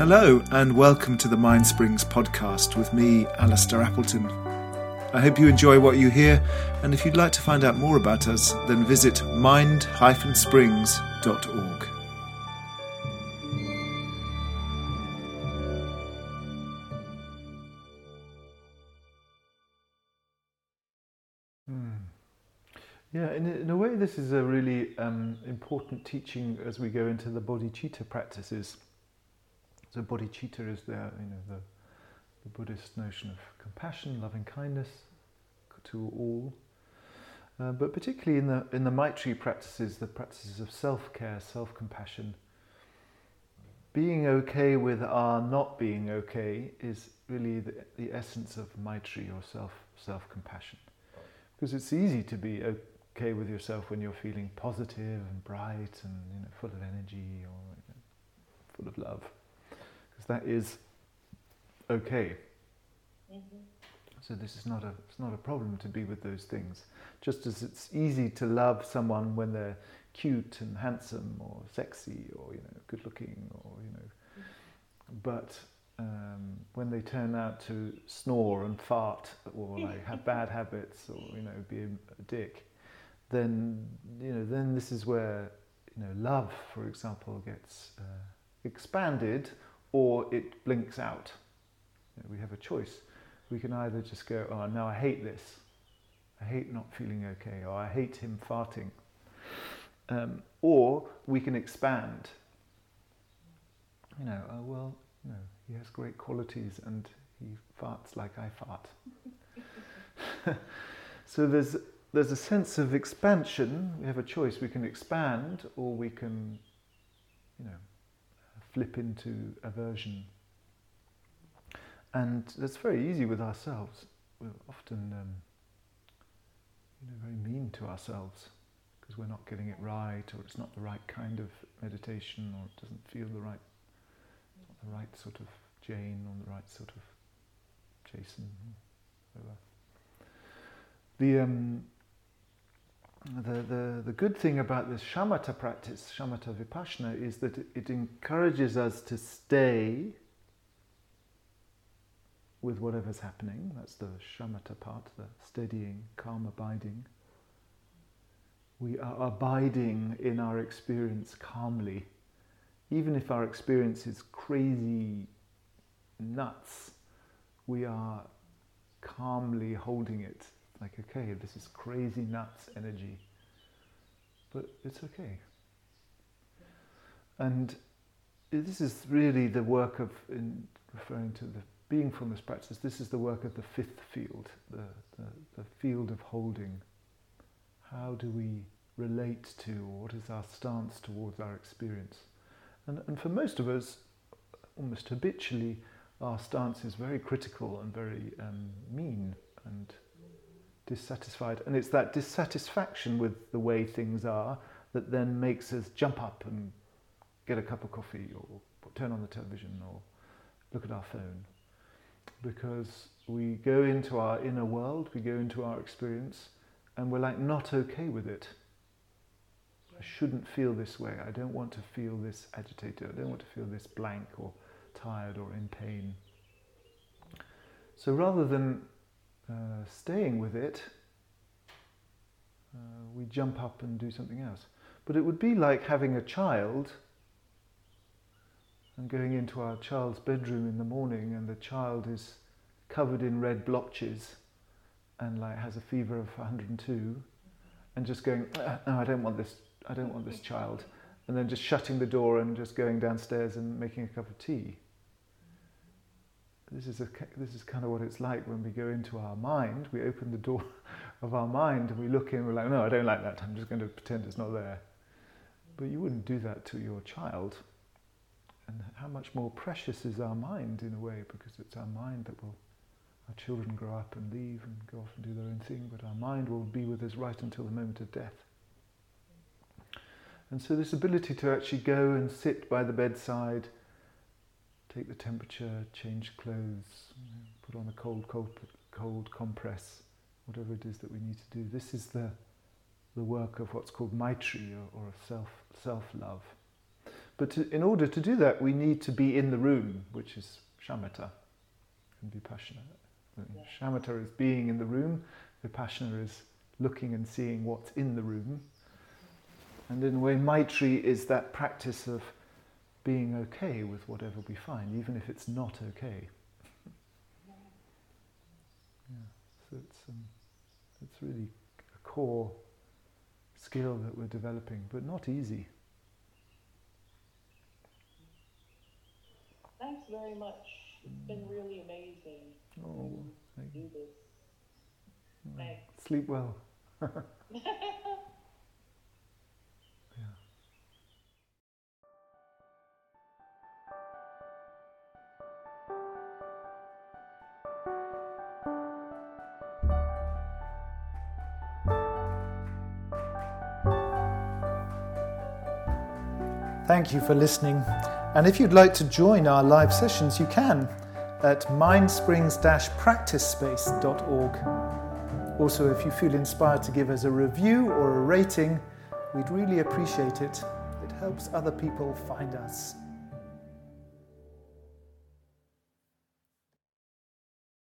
Hello, and welcome to the Mind Springs podcast with me, Alistair Appleton. I hope you enjoy what you hear, and if you'd like to find out more about us, then visit mind-springs.org. Hmm. Yeah, in a, in a way, this is a really um, important teaching as we go into the bodhicitta practices. So, bodhicitta is the, you know, the, the Buddhist notion of compassion, loving kindness to all. Uh, but particularly in the in the Maitri practices, the practices of self-care, self-compassion, being okay with our not being okay is really the, the essence of Maitri or self self-compassion. Because it's easy to be okay with yourself when you're feeling positive and bright and you know, full of energy or you know, full of love, because that is okay. Mm-hmm. So this is not a it's not a problem to be with those things. Just as it's easy to love someone when they're cute and handsome or sexy or you know good looking or you know, but um, when they turn out to snore and fart or like have bad habits or you know be a, a dick, then you know then this is where you know love, for example, gets uh, expanded or it blinks out. We have a choice. We can either just go, oh no, I hate this. I hate not feeling okay, or I hate him farting. Um, or we can expand. You know, oh, well, you know, he has great qualities and he farts like I fart. so there's there's a sense of expansion. We have a choice. We can expand or we can, you know, flip into aversion. And that's very easy with ourselves. We're often, um, you know, very mean to ourselves because we're not getting it right, or it's not the right kind of meditation, or it doesn't feel the right, the right sort of Jane, or the right sort of Jason, whatever. The um, the, the, the good thing about this shamatha practice, shamatha vipassana, is that it encourages us to stay with whatever's happening. That's the shamatha part, the steadying, calm abiding. We are abiding in our experience calmly. Even if our experience is crazy nuts, we are calmly holding it like, okay, this is crazy nuts energy, but it's okay. And this is really the work of, in referring to the beingfulness practice, this is the work of the fifth field, the, the, the field of holding. How do we relate to, or what is our stance towards our experience? And, and for most of us, almost habitually, our stance is very critical and very um, mean and dissatisfied. And it's that dissatisfaction with the way things are that then makes us jump up and get a cup of coffee or turn on the television or look at our phone. Because we go into our inner world, we go into our experience, and we're like not okay with it. I shouldn't feel this way. I don't want to feel this agitated. I don't want to feel this blank or tired or in pain. So rather than uh, staying with it, uh, we jump up and do something else. But it would be like having a child and going into our child's bedroom in the morning and the child is covered in red blotches and like has a fever of 102 and just going uh, no I don't want this I don't want this child and then just shutting the door and just going downstairs and making a cup of tea this is, a, this is kind of what it's like when we go into our mind. We open the door of our mind and we look in, we're like, no, I don't like that. I'm just going to pretend it's not there. But you wouldn't do that to your child. And how much more precious is our mind in a way, because it's our mind that will, our children grow up and leave and go off and do their own thing, but our mind will be with us right until the moment of death. And so, this ability to actually go and sit by the bedside take the temperature, change clothes, put on a cold, cold, cold compress, whatever it is that we need to do. This is the, the work of what's called maitri or, or self, self-love. But to, in order to do that, we need to be in the room, which is shamatha and vipassana. Yeah. Shamatha is being in the room, vipassana is looking and seeing what's in the room. And in a way, Maitri is that practice of being okay with whatever we find, even if it's not okay. yeah, so it's, um, it's really a core skill that we're developing, but not easy. Thanks very much. It's been really amazing oh, to do this. Thanks. Sleep well. Thank you for listening. And if you'd like to join our live sessions, you can at mindsprings-practicespace.org. Also, if you feel inspired to give us a review or a rating, we'd really appreciate it. It helps other people find us.